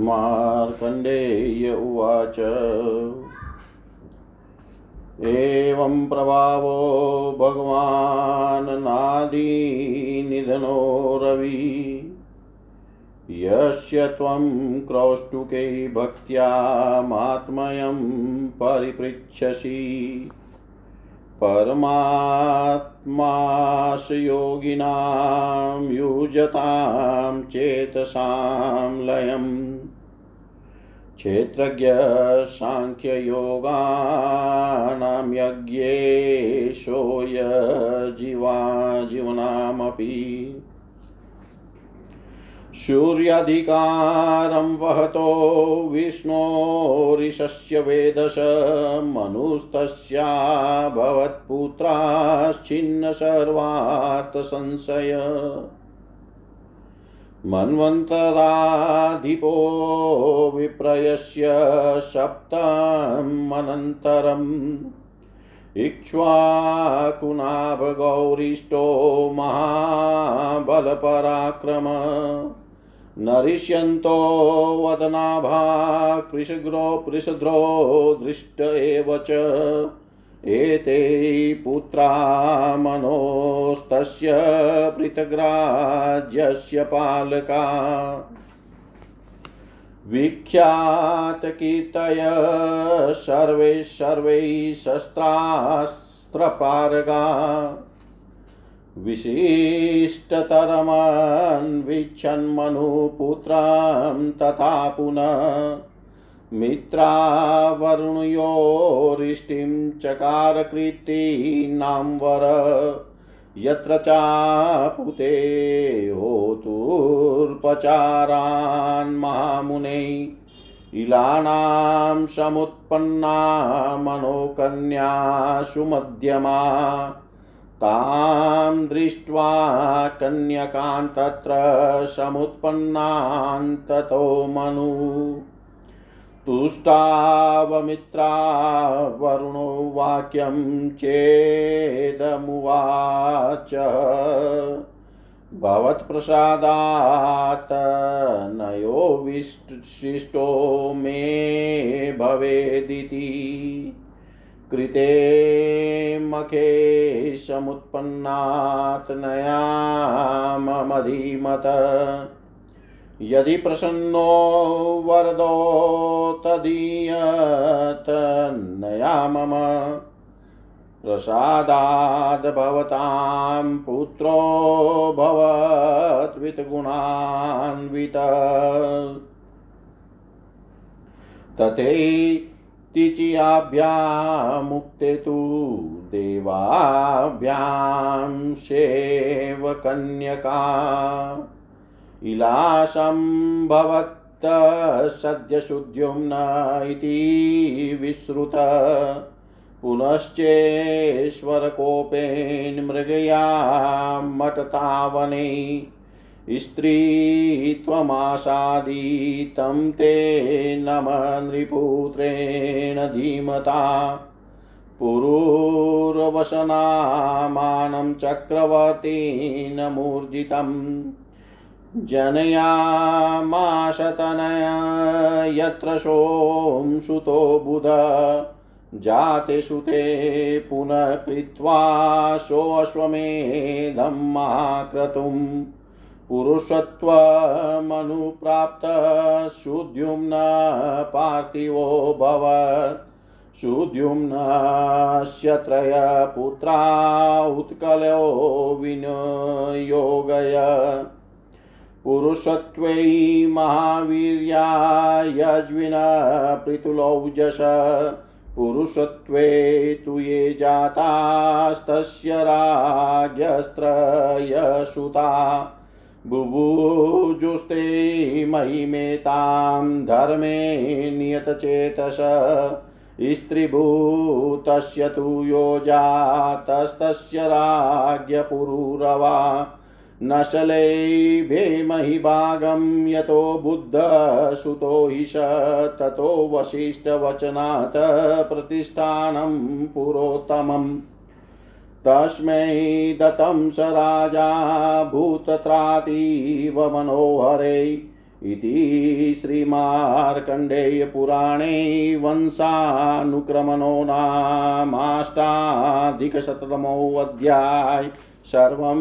मार्कण्डेय उवाच। एवं प्रभावो भगवान् नादीनिधनो रवि यस्य त्वं क्रौष्टुके भक्त्यामात्मयं परिपृच्छसि। परमात्मास योगिनां युजतां चेतसां लयम्। क्षेत्रज्ञसाङ्ख्ययोगानां यज्ञेशो यजीवा जीवनामपि। सूर्याधिकारं वहतो विष्णोरिशस्य वेदश मनुस्तस्या भवत्पुत्राश्चिन्न सर्वार्थसंशय। मन्वन्तराधिपो विप्रयस्य सप्तमनन्तरम् इक्ष्वाकुनाभगौरिष्ठो महाबलपराक्रम। नरिष्यन्तो वदनाभा कृशग्रो दृष्ट एव च। एते पुत्रा मनोस्तस्य पृथग्राज्यस्य पालका। विख्यातकीर्तय सर्वे सर्वै शस्त्रास्त्रपारगा। विशिष्टतरमन्विच्छन्मनुपुत्रं तथा पुनः मित्रावरुणयोरिष्टिं चकारकृतीनां वर। यत्र चापुते होतुर्पचारान् महामुने इलानां समुत्पन्ना मनोकन्या सुमध्यमा। तां दृष्ट्वा कन्यकान् तत्र समुत्पन्नान् ततो मनु तुष्टावमित्रा वरुणो वाक्यं चेदमुवाच। भवत्प्रसादात् नयो विशिष्टो मे भवेदिति। कृते मखे समुत्पन्नात् नयाममधिमत यदि प्रसन्नो वरदो तदीयतन्नया मम। प्रसादाद् भवतां पुत्रो भवत्वितगुणान्वित तथैतिच्याभ्यामुक्ते तु देवाभ्यां सेवकन्यका। इलासं भवत् सद्यशुद्ध्युम्न इति विश्रुत। पुनश्चेश्वरकोपेन मृगया मटतावने स्त्रीत्वमासादितं ते नम नृपुत्रेण धीमता। पुरूरवसनामानं चक्रवर्तीनमूर्जितम् जनयामाशतनया यत्र सोंसुतो बुध जाते सुते पुनः कृत्वा सोऽश्वमेधं महाक्रतुम् पुरुषत्वमनुप्राप्तः पार्थिवो भवत्। सुद्युम्नस्य त्रयपुत्रा उत्कलो विनियोगय। पुरुषत्वै महावीर्या यज्विन पृतुलौजस। पुरुषत्वे तु ये जातास्तस्य राज्ञस्त्रयसुता। बुभुजुस्ते महिमेतां धर्मे नियतचेतस। स्त्रीभूतस्य तु यो जातस्तस्य राज्ञपुरुरवा। नशलैभे महिभागं यतो बुद्धसुतो हि स ततो वसिष्ठवचनात् प्रतिष्ठानं पुरोत्तमम्। तस्मै दत्तं स राजा भूतत्रातीव मनोहरे। इति श्रीमार्कण्डेयपुराणे वंशानुक्रमणो नामाष्टाधिकशततमोऽध्याय सर्वं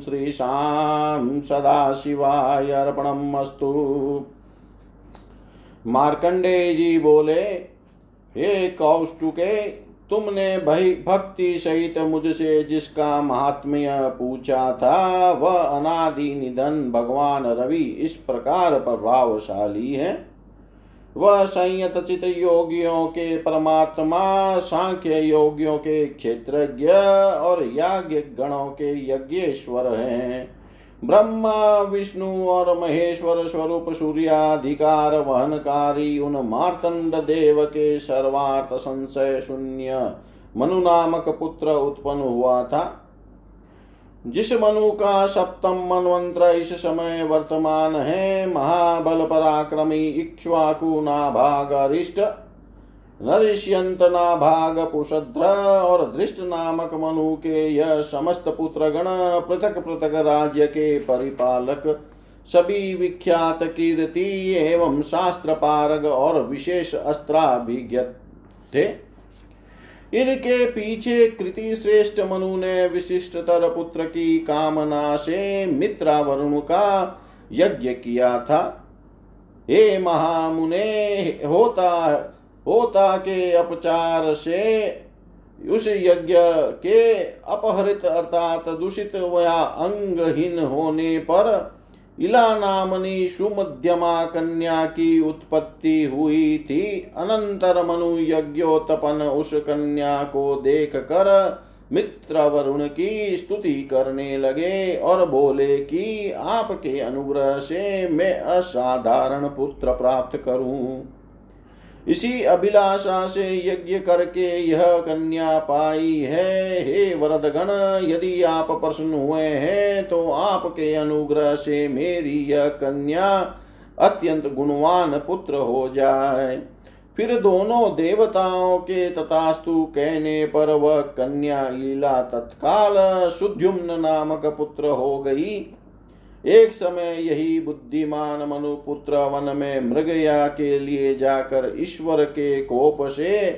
श्रीशां सदाशिवाय अर्पणम् अस्तु मार्कंडे जी बोले हे कौष्टुके तुमने भक्ति सहित मुझसे जिसका महात्म्य पूछा था, वह अनादि निधन भगवान रवि इस प्रकार प्रभावशाली है। वह संयत चित योगियों के परमात्मा, सांख्य योगियों के क्षेत्रज्ञ और याज्ञ गणों के यज्ञेश्वर हैं। ब्रह्मा, विष्णु और महेश्वर स्वरूप सूर्याधिकार वहनकारी उन मार्तंड देव के सर्वार्थ संशय शून्य मनु नामक पुत्र उत्पन्न हुआ था। जिस मनु का सप्तम मनवंत्र इस समय वर्तमान है, महाबल पराक्रमी इक्ष्वाकु नाभाग अरिष्ट नरिष्यंत नाभाग पुषद्र और दृष्ट नामक मनु के यह समस्त पुत्र गण पृथक पृथक राज्य के परिपालक, सभी विख्यात कीर्ति एवं शास्त्र पारग और विशेष अस्त्राभिज्ञ थे इनके पीछे कृति श्रेष्ठ मनु ने विशिष्टतर पुत्र की कामना से मित्रा वरुण का यज्ञ किया था। हे महामुने, होता होता के अपचार से उस यज्ञ के अपहृत अर्थात दूषित या अंगहीन होने पर इला नामनी सुमध्यमा कन्या की उत्पत्ति हुई थी। अनंतर मनु यज्ञोत्पन उस कन्या को देख कर मित्र वरुण की स्तुति करने लगे और बोले कि आपके अनुग्रह से मैं असाधारण पुत्र प्राप्त करूँ। इसी अभिलाषा से यज्ञ करके यह कन्या पाई है। हे वरदगण, यदि आप प्रसन्न हुए हैं तो आपके अनुग्रह से मेरी यह कन्या अत्यंत गुणवान पुत्र हो जाए। फिर दोनों देवताओं के तथास्तु कहने पर वह कन्या लीला तत्काल सुद्युम्न नामक पुत्र हो गई। एक समय यही बुद्धिमान मनुपुत्र वन में मृगया के लिए जाकर ईश्वर के कोप से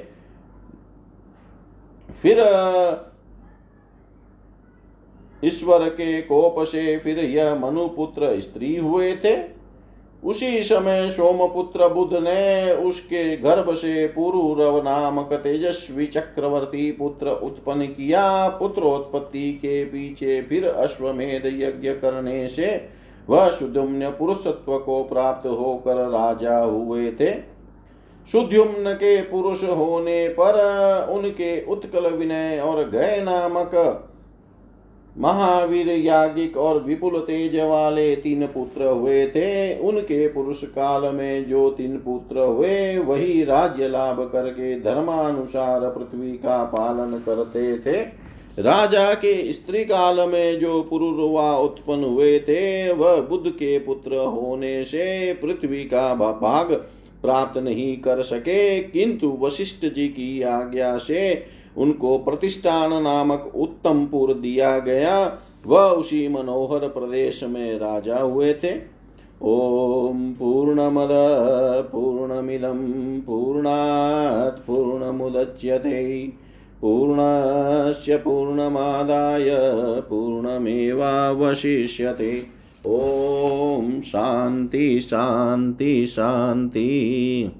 फिर ईश्वर के कोप से फिर यह मनुपुत्र स्त्री हुए थे। उसी समय सोमपुत्र बुद्ध ने उसके गर्भ से पुरुरव नामक तेजस्वी चक्रवर्ती पुत्र उत्पन्न किया। पुत्रोत्पत्ति के पीछे फिर अश्वमेध यज्ञ करने से वह सुद्युम्न पुरुषत्व को प्राप्त होकर राजा हुए थे। सुद्युम्न के पुरुष होने पर उनके उत्कल विनय और गय नामक महावीर याज्ञिक और विपुल तेज वाले तीन पुत्र हुए थे। उनके पुरुष काल में जो तीन पुत्र हुए, वही राज्य लाभ करके धर्मानुसार पृथ्वी का पालन करते थे। राजा के स्त्री काल में जो पुरुरवा उत्पन्न हुए थे, वह बुद्ध के पुत्र होने से पृथ्वी का भाग प्राप्त नहीं कर सके। किंतु वशिष्ठ जी की आज्ञा से उनको प्रतिष्ठान नामक उत्तम पुर दिया गया। वह उसी मनोहर प्रदेश में राजा हुए थे। ॐ पूर्णमद, पूर्णमिदं, पूर्णात् पूर्णमुदच्यते। पूर्णस्य पूर्णमादाय पूर्णमेवावशिष्यते। ॐ शान्ति शान्ति शान्ति।